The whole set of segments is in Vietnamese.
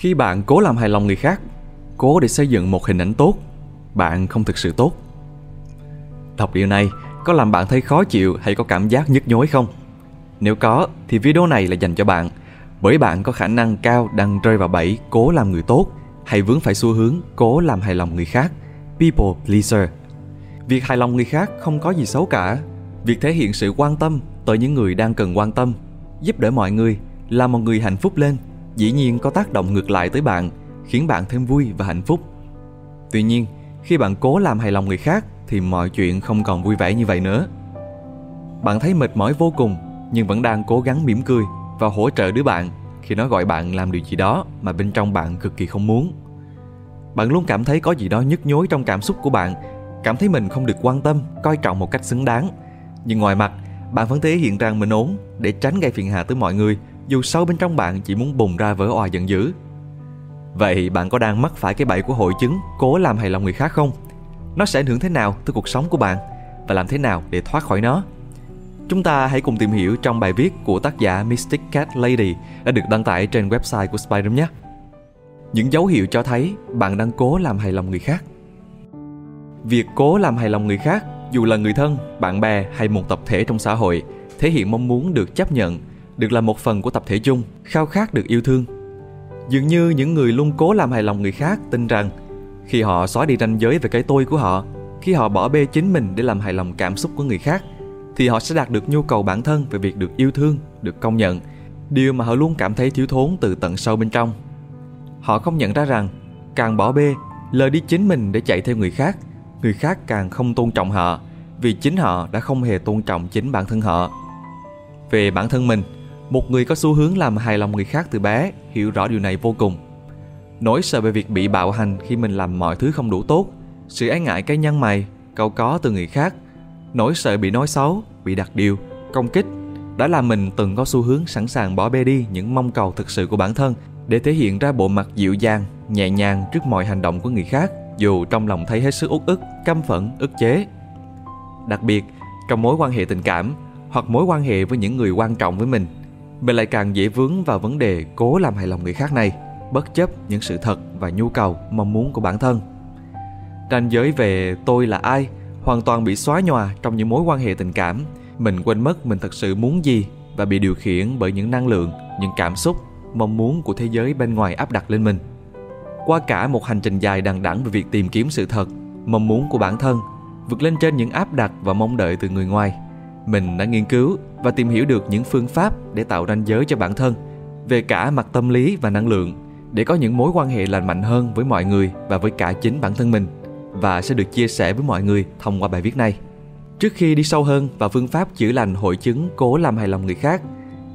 Khi bạn cố làm hài lòng người khác, cố để xây dựng một hình ảnh tốt, bạn không thực sự tốt. Đọc điều này có làm bạn thấy khó chịu hay có cảm giác nhức nhối không? Nếu có thì video này là dành cho bạn bởi bạn có khả năng cao đang rơi vào bẫy cố làm người tốt hay vướng phải xu hướng cố làm hài lòng người khác, people pleaser. Việc hài lòng người khác không có gì xấu cả. Việc thể hiện sự quan tâm tới những người đang cần quan tâm, giúp đỡ mọi người, làm một người hạnh phúc lên, dĩ nhiên có tác động ngược lại tới bạn, khiến bạn thêm vui và hạnh phúc. Tuy nhiên, khi bạn cố làm hài lòng người khác thì mọi chuyện không còn vui vẻ như vậy nữa. Bạn thấy mệt mỏi vô cùng nhưng vẫn đang cố gắng mỉm cười và hỗ trợ đứa bạn khi nó gọi bạn làm điều gì đó mà bên trong bạn cực kỳ không muốn. Bạn luôn cảm thấy có gì đó nhức nhối trong cảm xúc của bạn, cảm thấy mình không được quan tâm, coi trọng một cách xứng đáng. Nhưng ngoài mặt, bạn vẫn thể hiện rằng mình ổn để tránh gây phiền hà tới mọi người, dù sâu bên trong bạn chỉ muốn bùng ra vỡ òa giận dữ. Vậy bạn có đang mắc phải cái bẫy của hội chứng cố làm hài lòng người khác không? Nó sẽ ảnh hưởng thế nào tới cuộc sống của bạn và làm thế nào để thoát khỏi nó? Chúng ta hãy cùng tìm hiểu trong bài viết của tác giả Mystic Cat Lady đã được đăng tải trên website của Spider nhé. Những dấu hiệu cho thấy bạn đang cố làm hài lòng người khác. Việc cố làm hài lòng người khác, dù là người thân, bạn bè hay một tập thể trong xã hội, thể hiện mong muốn được chấp nhận, được là một phần của tập thể chung, khao khát được yêu thương. Dường như những người luôn cố làm hài lòng người khác tin rằng khi họ xóa đi ranh giới về cái tôi của họ, khi họ bỏ bê chính mình để làm hài lòng cảm xúc của người khác – thì họ sẽ đạt được nhu cầu bản thân về việc được yêu thương, được công nhận, điều mà họ luôn cảm thấy thiếu thốn từ tận sâu bên trong. Họ không nhận ra rằng càng bỏ bê, lờ đi chính mình để chạy theo người khác, người khác càng không tôn trọng họ vì chính họ đã không hề tôn trọng chính bản thân họ. Về bản thân mình, một người có xu hướng làm hài lòng người khác từ bé hiểu rõ điều này vô cùng. Nỗi sợ về việc bị bạo hành khi mình làm mọi thứ không đủ tốt, sự ái ngại cái nhân mày, câu có từ người khác – Nỗi sợ bị nói xấu, bị đặt điều, công kích đã làm mình từng có xu hướng sẵn sàng bỏ bê đi những mong cầu thực sự của bản thân để thể hiện ra bộ mặt dịu dàng, nhẹ nhàng trước mọi hành động của người khác dù trong lòng thấy hết sức uất ức, căm phẫn, ức chế. Đặc biệt, trong mối quan hệ tình cảm hoặc mối quan hệ với những người quan trọng với mình, mình lại càng dễ vướng vào vấn đề cố làm hài lòng người khác này, bất chấp những sự thật và nhu cầu, mong muốn của bản thân. Ranh giới về tôi là ai hoàn toàn bị xóa nhòa trong những mối quan hệ tình cảm mình quên mất mình thật sự muốn gì và bị điều khiển bởi những năng lượng những cảm xúc mong muốn của thế giới bên ngoài áp đặt lên mình qua cả một hành trình dài đằng đẵng về việc tìm kiếm sự thật mong muốn của bản thân vượt lên trên những áp đặt và mong đợi từ người ngoài mình đã nghiên cứu và tìm hiểu được những phương pháp để tạo ranh giới cho bản thân về cả mặt tâm lý và năng lượng để có những mối quan hệ lành mạnh hơn với mọi người và với cả chính bản thân mình và sẽ được chia sẻ với mọi người thông qua bài viết này. Trước khi đi sâu hơn vào phương pháp chữa lành hội chứng cố làm hài lòng người khác,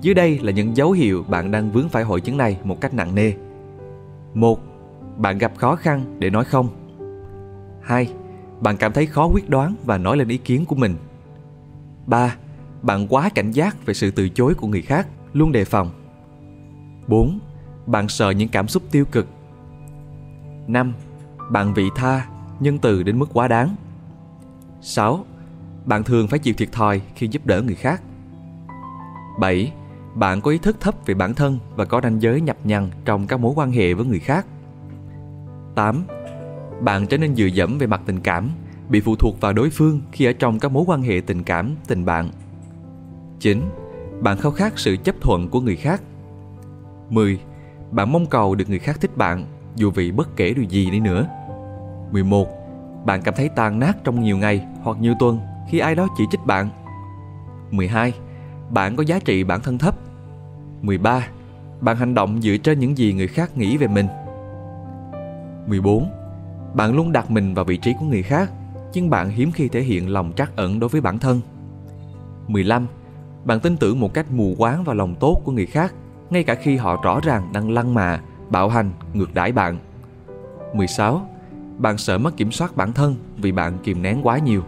dưới đây là những dấu hiệu bạn đang vướng phải hội chứng này một cách nặng nề. một Bạn gặp khó khăn để nói không. 2. Bạn cảm thấy khó quyết đoán và nói lên ý kiến của mình. 3. Bạn quá cảnh giác về sự từ chối của người khác, luôn đề phòng. 4. Bạn sợ những cảm xúc tiêu cực. 5. Bạn vị tha nhân từ đến mức quá đáng. 6. Bạn thường phải chịu thiệt thòi khi giúp đỡ người khác. 7. Bạn có ý thức thấp về bản thân và có ranh giới nhập nhằng trong các mối quan hệ với người khác. 8. Bạn trở nên dựa dẫm về mặt tình cảm, bị phụ thuộc vào đối phương khi ở trong các mối quan hệ tình cảm, tình bạn. 9. Bạn khao khát sự chấp thuận của người khác. 10. Bạn mong cầu được người khác thích bạn dù vì bất kể điều gì đi nữa. 11. Bạn cảm thấy tàn nát trong nhiều ngày hoặc nhiều tuần khi ai đó chỉ trích bạn. 12. Bạn có giá trị bản thân thấp. 13. Bạn hành động dựa trên những gì người khác nghĩ về mình. 14. Bạn luôn đặt mình vào vị trí của người khác, nhưng bạn hiếm khi thể hiện lòng trắc ẩn đối với bản thân. 15. Bạn tin tưởng một cách mù quáng vào lòng tốt của người khác, ngay cả khi họ rõ ràng đang lăng mạ, bạo hành, ngược đãi bạn. 16 bạn sợ mất kiểm soát bản thân vì bạn kìm nén quá nhiều.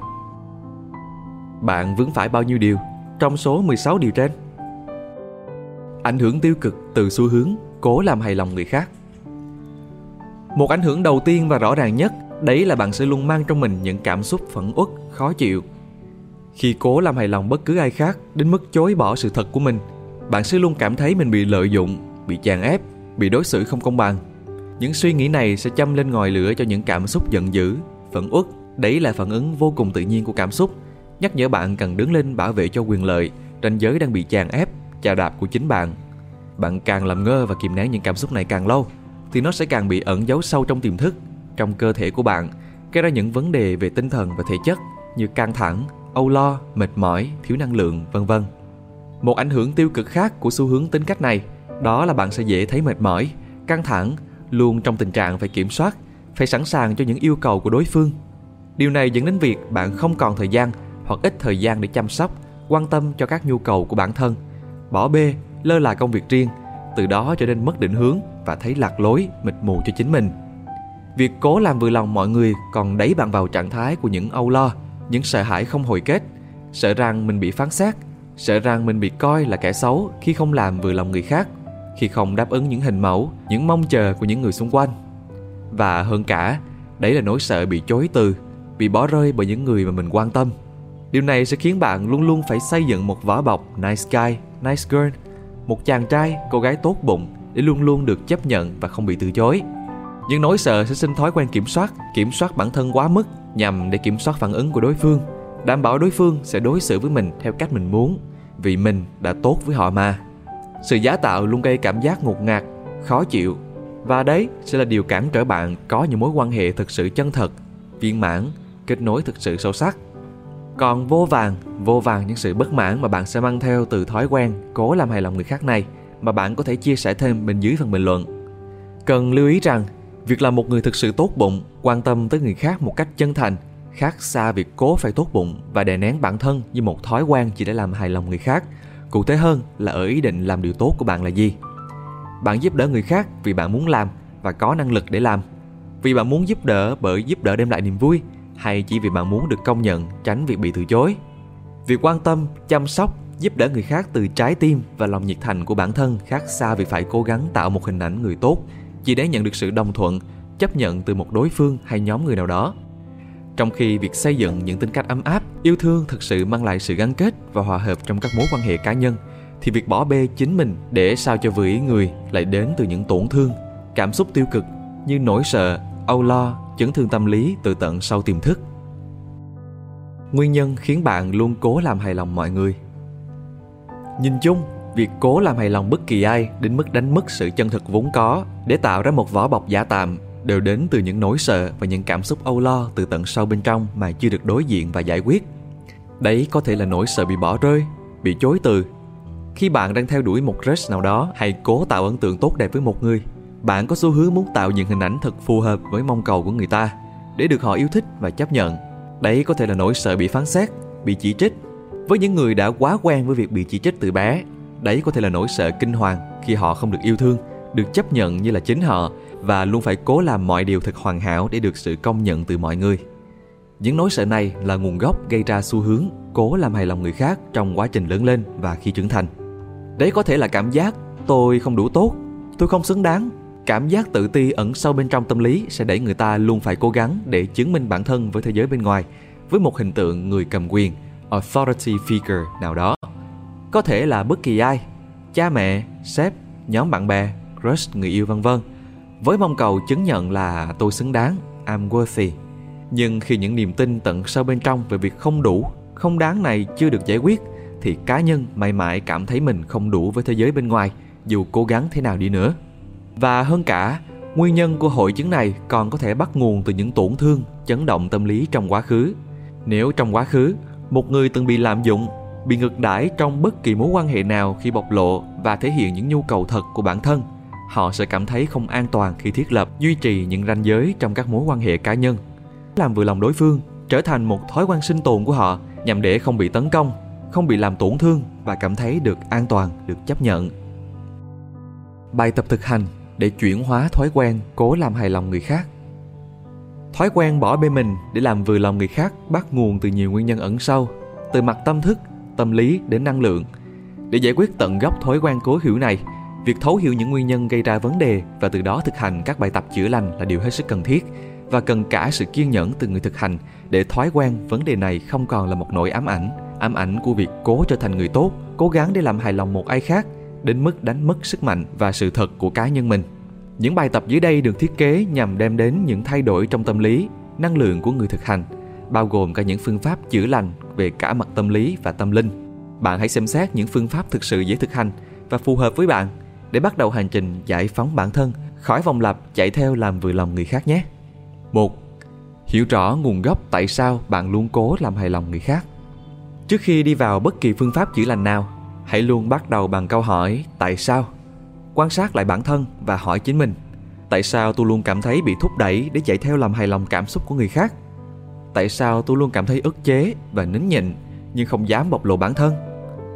Bạn vướng phải bao nhiêu điều trong số 16 điều trên? Ảnh hưởng tiêu cực từ xu hướng cố làm hài lòng người khác. Một ảnh hưởng đầu tiên và rõ ràng nhất đấy là bạn sẽ luôn mang trong mình những cảm xúc phẫn uất, khó chịu. Khi cố làm hài lòng bất cứ ai khác đến mức chối bỏ sự thật của mình, bạn sẽ luôn cảm thấy mình bị lợi dụng, bị chèn ép, bị đối xử không công bằng. Những suy nghĩ này sẽ châm lên ngòi lửa cho những cảm xúc giận dữ, phẫn uất. Đấy là phản ứng vô cùng tự nhiên của cảm xúc, nhắc nhở bạn cần đứng lên bảo vệ cho quyền lợi, ranh giới đang bị chèn ép, chà đạp của chính bạn. Bạn càng làm ngơ và kìm nén những cảm xúc này càng lâu, thì nó sẽ càng bị ẩn giấu sâu trong tiềm thức, trong cơ thể của bạn, gây ra những vấn đề về tinh thần và thể chất như căng thẳng, âu lo, mệt mỏi, thiếu năng lượng, vân vân. Một ảnh hưởng tiêu cực khác của xu hướng tính cách này đó là bạn sẽ dễ thấy mệt mỏi, căng thẳng, luôn trong tình trạng phải kiểm soát, phải sẵn sàng cho những yêu cầu của đối phương. Điều này dẫn đến việc bạn không còn thời gian hoặc ít thời gian để chăm sóc, quan tâm cho các nhu cầu của bản thân, bỏ bê, lơ là công việc riêng, từ đó trở nên mất định hướng và thấy lạc lối, mịt mù cho chính mình. Việc cố làm vừa lòng mọi người còn đẩy bạn vào trạng thái của những âu lo, những sợ hãi không hồi kết, sợ rằng mình bị phán xét, sợ rằng mình bị coi là kẻ xấu khi không làm vừa lòng người khác, khi không đáp ứng những hình mẫu, những mong chờ của những người xung quanh. Và hơn cả, đấy là nỗi sợ bị chối từ, bị bỏ rơi bởi những người mà mình quan tâm. Điều này sẽ khiến bạn luôn luôn phải xây dựng một vỏ bọc nice guy, nice girl, một chàng trai, cô gái tốt bụng để luôn luôn được chấp nhận và không bị từ chối. Nhưng nỗi sợ sẽ sinh thói quen kiểm soát, kiểm soát bản thân quá mức nhằm để kiểm soát phản ứng của đối phương, đảm bảo đối phương sẽ đối xử với mình theo cách mình muốn, vì mình đã tốt với họ mà. Sự giá tạo luôn gây cảm giác ngột ngạt, khó chịu và đấy sẽ là điều cản trở bạn có những mối quan hệ thực sự chân thật, viên mãn, kết nối thực sự sâu sắc. Còn vô vàng, vô vàng những sự bất mãn mà bạn sẽ mang theo từ thói quen cố làm hài lòng người khác này mà bạn có thể chia sẻ thêm bên dưới phần bình luận. Cần lưu ý rằng, việc làm một người thực sự tốt bụng, quan tâm tới người khác một cách chân thành, khác xa việc cố phải tốt bụng và đè nén bản thân như một thói quen chỉ để làm hài lòng người khác. Cụ thể hơn là ở ý định làm điều tốt của bạn là gì. Bạn giúp đỡ người khác vì bạn muốn làm và có năng lực để làm. Vì bạn muốn giúp đỡ bởi giúp đỡ đem lại niềm vui hay chỉ vì bạn muốn được công nhận tránh việc bị từ chối. Việc quan tâm, chăm sóc, giúp đỡ người khác từ trái tim và lòng nhiệt thành của bản thân khác xa việc phải cố gắng tạo một hình ảnh người tốt chỉ để nhận được sự đồng thuận, chấp nhận từ một đối phương hay nhóm người nào đó. Trong khi việc xây dựng những tính cách ấm áp, yêu thương thực sự mang lại sự gắn kết và hòa hợp trong các mối quan hệ cá nhân, thì việc bỏ bê chính mình để sao cho vừa ý người lại đến từ những tổn thương, cảm xúc tiêu cực như nỗi sợ, âu lo, chấn thương tâm lý từ tận sau tiềm thức. Nguyên nhân khiến bạn luôn cố làm hài lòng mọi người. Nhìn chung, việc cố làm hài lòng bất kỳ ai đến mức đánh mất sự chân thực vốn có để tạo ra một vỏ bọc giả tạm đều đến từ những nỗi sợ và những cảm xúc âu lo từ tận sâu bên trong mà chưa được đối diện và giải quyết. Đấy có thể là nỗi sợ bị bỏ rơi, bị chối từ. Khi bạn đang theo đuổi một crush nào đó hay cố tạo ấn tượng tốt đẹp với một người, bạn có xu hướng muốn tạo những hình ảnh thật phù hợp với mong cầu của người ta để được họ yêu thích và chấp nhận. Đấy có thể là nỗi sợ bị phán xét, bị chỉ trích. Với những người đã quá quen với việc bị chỉ trích từ bé, đấy có thể là nỗi sợ kinh hoàng khi họ không được yêu thương, được chấp nhận như là chính họ và luôn phải cố làm mọi điều thật hoàn hảo để được sự công nhận từ mọi người. Những nỗi sợ này là nguồn gốc gây ra xu hướng cố làm hài lòng người khác trong quá trình lớn lên và khi trưởng thành. Đấy có thể là cảm giác tôi không đủ tốt, tôi không xứng đáng. Cảm giác tự ti ẩn sâu bên trong tâm lý sẽ đẩy người ta luôn phải cố gắng để chứng minh bản thân với thế giới bên ngoài với một hình tượng người cầm quyền, authority figure nào đó. Có thể là bất kỳ ai, cha mẹ, sếp, nhóm bạn bè, crush, người yêu vân vân với mong cầu chứng nhận là tôi xứng đáng, I'm worthy. Nhưng khi những niềm tin tận sâu bên trong về việc không đủ, không đáng này chưa được giải quyết, thì cá nhân mãi mãi cảm thấy mình không đủ với thế giới bên ngoài, dù cố gắng thế nào đi nữa. Và hơn cả, nguyên nhân của hội chứng này còn có thể bắt nguồn từ những tổn thương, chấn động tâm lý trong quá khứ. Nếu trong quá khứ, một người từng bị lạm dụng, bị ngược đãi trong bất kỳ mối quan hệ nào khi bộc lộ và thể hiện những nhu cầu thật của bản thân – họ sẽ cảm thấy không an toàn khi thiết lập, duy trì những ranh giới trong các mối quan hệ cá nhân. Làm vừa lòng đối phương, trở thành một thói quen sinh tồn của họ nhằm để không bị tấn công, không bị làm tổn thương và cảm thấy được an toàn, được chấp nhận. Bài tập thực hành để chuyển hóa thói quen cố làm hài lòng người khác. Thói quen bỏ bê mình để làm vừa lòng người khác bắt nguồn từ nhiều nguyên nhân ẩn sâu, từ mặt tâm thức tâm lý đến năng lượng để giải quyết tận gốc thói quen cố hữu này Việc thấu hiểu những nguyên nhân gây ra vấn đề và từ đó thực hành các bài tập chữa lành là điều hết sức cần thiết và cần cả sự kiên nhẫn từ người thực hành để thói quen vấn đề này không còn là một nỗi ám ảnh, ám ảnh của việc cố trở thành người tốt, cố gắng để làm hài lòng một ai khác, đến mức đánh mất sức mạnh và sự thật của cá nhân mình. Những bài tập dưới đây được thiết kế nhằm đem đến những thay đổi trong tâm lý, năng lượng của người thực hành, bao gồm cả những phương pháp chữa lành về cả mặt tâm lý và tâm linh. Bạn hãy xem xét những phương pháp thực sự dễ thực hành và phù hợp với bạn để bắt đầu hành trình giải phóng bản thân khỏi vòng lặp chạy theo làm vừa lòng người khác nhé. 1. Hiểu rõ nguồn gốc tại sao bạn luôn cố làm hài lòng người khác. Trước khi đi vào bất kỳ phương pháp chữa lành nào, hãy luôn bắt đầu bằng câu hỏi tại sao. Quan sát lại bản thân và hỏi chính mình, tại sao tôi luôn cảm thấy bị thúc đẩy để chạy theo làm hài lòng cảm xúc của người khác? Tại sao tôi luôn cảm thấy ức chế và nín nhịn nhưng không dám bộc lộ bản thân?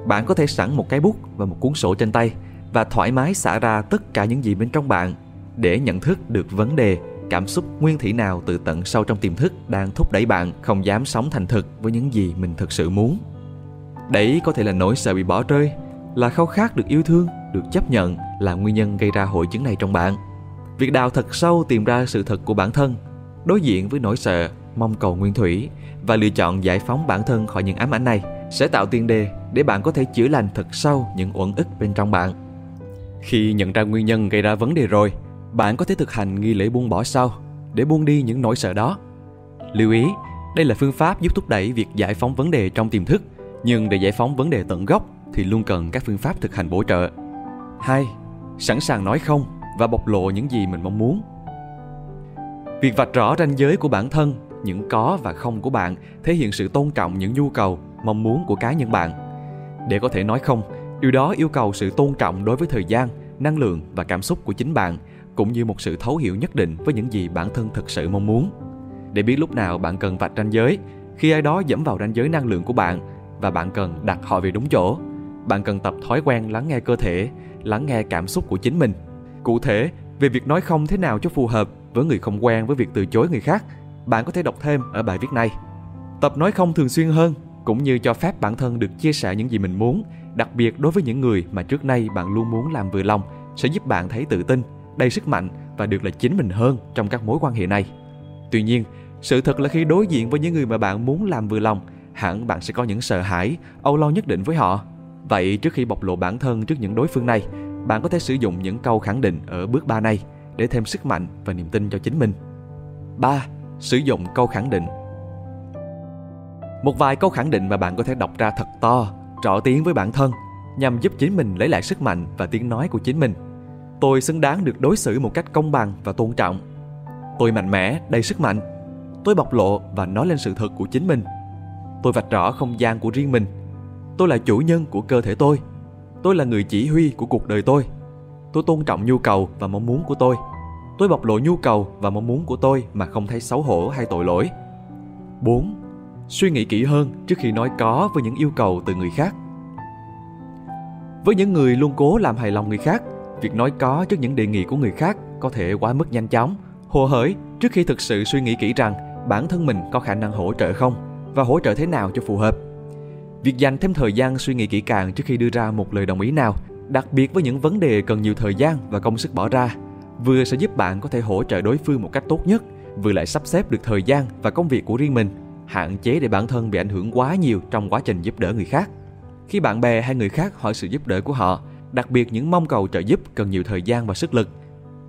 Bạn có thể sẵn một cái bút và một cuốn sổ trên tay và thoải mái xả ra tất cả những gì bên trong bạn để nhận thức được vấn đề cảm xúc nguyên thủy nào từ tận sâu trong tiềm thức đang thúc đẩy bạn không dám sống thành thực với những gì mình thực sự muốn. Đấy có thể là nỗi sợ bị bỏ rơi, là khao khát được yêu thương, được chấp nhận là nguyên nhân gây ra hội chứng này trong bạn. Việc đào thật sâu tìm ra sự thật của bản thân, đối diện với nỗi sợ, mong cầu nguyên thủy và lựa chọn giải phóng bản thân khỏi những ám ảnh này sẽ tạo tiền đề để bạn có thể chữa lành thật sâu những uẩn ức bên trong bạn. Khi nhận ra nguyên nhân gây ra vấn đề rồi, bạn có thể thực hành nghi lễ buông bỏ sau để buông đi những nỗi sợ đó. Lưu ý, đây là phương pháp giúp thúc đẩy việc giải phóng vấn đề trong tiềm thức, nhưng để giải phóng vấn đề tận gốc thì luôn cần các phương pháp thực hành bổ trợ. 2. Sẵn sàng nói không và bộc lộ những gì mình mong muốn. Việc vạch rõ ranh giới của bản thân, những có và không của bạn thể hiện sự tôn trọng những nhu cầu, mong muốn của cá nhân bạn. Để có thể nói không, điều đó yêu cầu sự tôn trọng đối với thời gian, năng lượng và cảm xúc của chính bạn cũng như một sự thấu hiểu nhất định với những gì bản thân thực sự mong muốn. Để biết lúc nào bạn cần vạch ranh giới, khi ai đó dẫm vào ranh giới năng lượng của bạn và bạn cần đặt họ về đúng chỗ, bạn cần tập thói quen lắng nghe cơ thể, lắng nghe cảm xúc của chính mình. Cụ thể, về việc nói không thế nào cho phù hợp với người không quen với việc từ chối người khác, bạn có thể đọc thêm ở bài viết này. Tập nói không thường xuyên hơn cũng như cho phép bản thân được chia sẻ những gì mình muốn, đặc biệt đối với những người mà trước nay bạn luôn muốn làm vừa lòng sẽ giúp bạn thấy tự tin đầy sức mạnh và được là chính mình hơn trong các mối quan hệ này. Tuy nhiên, sự thật là khi đối diện với những người mà bạn muốn làm vừa lòng, hẳn bạn sẽ có những sợ hãi, âu lo nhất định với họ. Vậy trước khi bộc lộ bản thân trước những đối phương này, bạn có thể sử dụng những câu khẳng định ở bước 3 này để thêm sức mạnh và niềm tin cho chính mình. 3. Sử dụng câu khẳng định Một vài câu khẳng định mà bạn có thể đọc ra thật to, rõ tiếng với bản thân nhằm giúp chính mình lấy lại sức mạnh và tiếng nói của chính mình Tôi xứng đáng được đối xử một cách công bằng và tôn trọng. Tôi mạnh mẽ, đầy sức mạnh. Tôi bộc lộ và nói lên sự thật của chính mình. Tôi vạch rõ không gian của riêng mình. Tôi là chủ nhân của cơ thể tôi. Tôi là người chỉ huy của cuộc đời tôi. Tôi tôn trọng nhu cầu và mong muốn của tôi. Tôi bộc lộ nhu cầu và mong muốn của tôi mà không thấy xấu hổ hay tội lỗi. 4. Suy nghĩ kỹ hơn trước khi nói có với những yêu cầu từ người khác. Với những người luôn cố làm hài lòng người khác, việc nói có trước những đề nghị của người khác có thể quá mức nhanh chóng hồ hởi trước khi thực sự suy nghĩ kỹ rằng bản thân mình có khả năng hỗ trợ không và hỗ trợ thế nào cho phù hợp việc dành thêm thời gian suy nghĩ kỹ càng trước khi đưa ra một lời đồng ý nào đặc biệt với những vấn đề cần nhiều thời gian và công sức bỏ ra vừa sẽ giúp bạn có thể hỗ trợ đối phương một cách tốt nhất, vừa lại sắp xếp được thời gian và công việc của riêng mình, hạn chế để bản thân bị ảnh hưởng quá nhiều trong quá trình giúp đỡ người khác khi bạn bè hay người khác hỏi sự giúp đỡ của họ, đặc biệt những mong cầu trợ giúp cần nhiều thời gian và sức lực.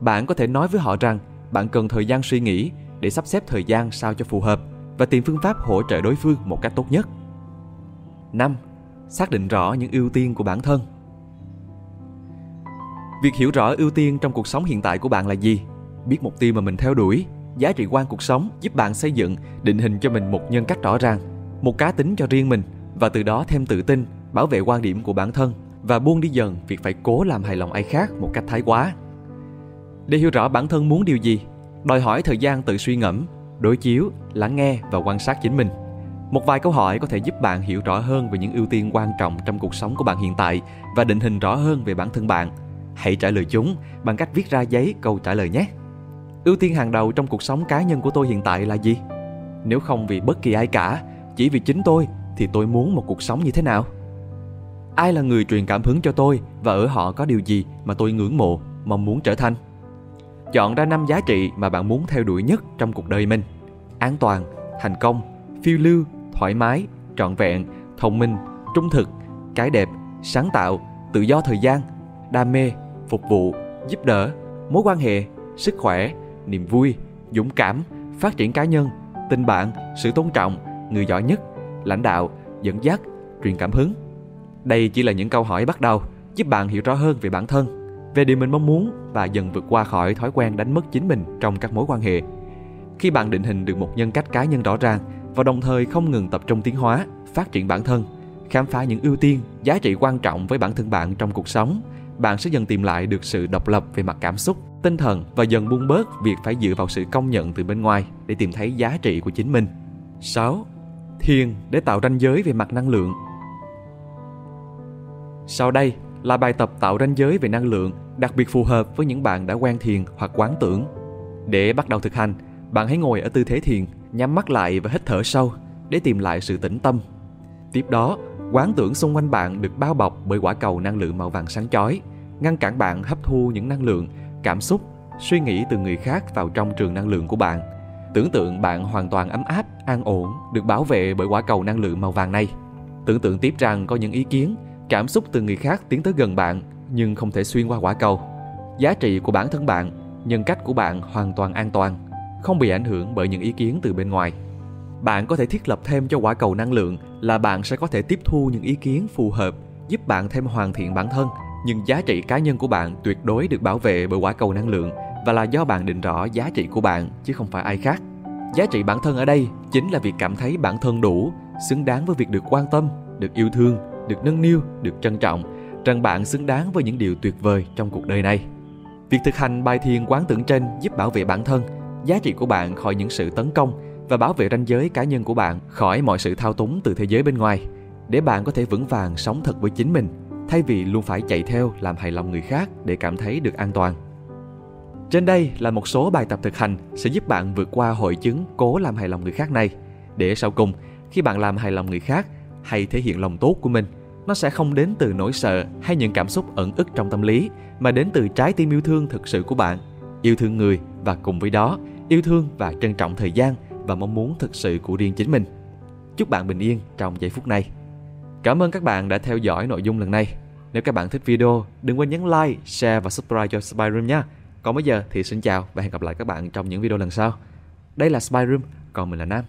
Bạn có thể nói với họ rằng bạn cần thời gian suy nghĩ để sắp xếp thời gian sao cho phù hợp và tìm phương pháp hỗ trợ đối phương một cách tốt nhất. 5. Xác định rõ những ưu tiên của bản thân. Việc hiểu rõ ưu tiên trong cuộc sống hiện tại của bạn là gì, biết mục tiêu mà mình theo đuổi, giá trị quan cuộc sống giúp bạn xây dựng, định hình cho mình một nhân cách rõ ràng, một cá tính cho riêng mình và từ đó thêm tự tin, bảo vệ quan điểm của bản thân và buông đi dần việc phải cố làm hài lòng ai khác một cách thái quá. Để hiểu rõ bản thân muốn điều gì, đòi hỏi thời gian tự suy ngẫm, đối chiếu, lắng nghe và quan sát chính mình. Một vài câu hỏi có thể giúp bạn hiểu rõ hơn về những ưu tiên quan trọng trong cuộc sống của bạn hiện tại và định hình rõ hơn về bản thân bạn. Hãy trả lời chúng bằng cách viết ra giấy câu trả lời nhé. Ưu tiên hàng đầu trong cuộc sống cá nhân của tôi hiện tại là gì? Nếu không vì bất kỳ ai cả, chỉ vì chính tôi thì tôi muốn một cuộc sống như thế nào? ai là người truyền cảm hứng cho tôi và ở họ có điều gì mà tôi ngưỡng mộ, mong muốn trở thành. Chọn ra năm giá trị mà bạn muốn theo đuổi nhất trong cuộc đời mình. An toàn, thành công, phiêu lưu, thoải mái, trọn vẹn, thông minh, trung thực, cái đẹp, sáng tạo, tự do thời gian, đam mê, phục vụ, giúp đỡ, mối quan hệ, sức khỏe, niềm vui, dũng cảm, phát triển cá nhân, tình bạn, sự tôn trọng, người giỏi nhất, lãnh đạo, dẫn dắt, truyền cảm hứng. Đây chỉ là những câu hỏi bắt đầu giúp bạn hiểu rõ hơn về bản thân, về điều mình mong muốn và dần vượt qua khỏi thói quen đánh mất chính mình trong các mối quan hệ. Khi bạn định hình được một nhân cách cá nhân rõ ràng và đồng thời không ngừng tập trung tiến hóa, phát triển bản thân, khám phá những ưu tiên, giá trị quan trọng với bản thân bạn trong cuộc sống, bạn sẽ dần tìm lại được sự độc lập về mặt cảm xúc, tinh thần và dần buông bớt việc phải dựa vào sự công nhận từ bên ngoài để tìm thấy giá trị của chính mình. 6. Thiền để tạo ranh giới về mặt năng lượng. Sau đây là bài tập tạo ranh giới về năng lượng đặc biệt phù hợp với những bạn đã quen thiền hoặc quán tưởng. Để bắt đầu thực hành, bạn hãy ngồi ở tư thế thiền, nhắm mắt lại và hít thở sâu để tìm lại sự tĩnh tâm. Tiếp đó, quán tưởng xung quanh bạn được bao bọc bởi quả cầu năng lượng màu vàng sáng chói, ngăn cản bạn hấp thu những năng lượng, cảm xúc, suy nghĩ từ người khác vào trong trường năng lượng của bạn. Tưởng tượng bạn hoàn toàn ấm áp, an ổn, được bảo vệ bởi quả cầu năng lượng màu vàng này. Tưởng tượng tiếp rằng có những ý kiến, cảm xúc từ người khác tiến tới gần bạn nhưng không thể xuyên qua quả cầu. Giá trị của bản thân bạn, nhân cách của bạn hoàn toàn an toàn, không bị ảnh hưởng bởi những ý kiến từ bên ngoài. Bạn có thể thiết lập thêm cho quả cầu năng lượng là bạn sẽ có thể tiếp thu những ý kiến phù hợp, giúp bạn thêm hoàn thiện bản thân, nhưng giá trị cá nhân của bạn tuyệt đối được bảo vệ bởi quả cầu năng lượng và là do bạn định rõ giá trị của bạn chứ không phải ai khác. Giá trị bản thân ở đây chính là việc cảm thấy bản thân đủ, xứng đáng với việc được quan tâm, được yêu thương, được nâng niu, được trân trọng, rằng bạn xứng đáng với những điều tuyệt vời trong cuộc đời này. Việc thực hành bài thiền quán tưởng trên giúp bảo vệ bản thân, giá trị của bạn khỏi những sự tấn công và bảo vệ ranh giới cá nhân của bạn khỏi mọi sự thao túng từ thế giới bên ngoài để bạn có thể vững vàng sống thật với chính mình thay vì luôn phải chạy theo làm hài lòng người khác để cảm thấy được an toàn. Trên đây là một số bài tập thực hành sẽ giúp bạn vượt qua hội chứng cố làm hài lòng người khác này. Để sau cùng, khi bạn làm hài lòng người khác hay thể hiện lòng tốt của mình. Nó sẽ không đến từ nỗi sợ hay những cảm xúc ẩn ức trong tâm lý, mà đến từ trái tim yêu thương thực sự của bạn. Yêu thương người và cùng với đó, yêu thương và trân trọng thời gian và mong muốn thực sự của riêng chính mình. Chúc bạn bình yên trong giây phút này. Cảm ơn các bạn đã theo dõi nội dung lần này nếu các bạn thích video, đừng quên nhấn like, share và subscribe cho spy room nhé. Còn bây giờ thì xin chào và hẹn gặp lại các bạn trong những video lần sau. Đây là spy room, còn mình là nam.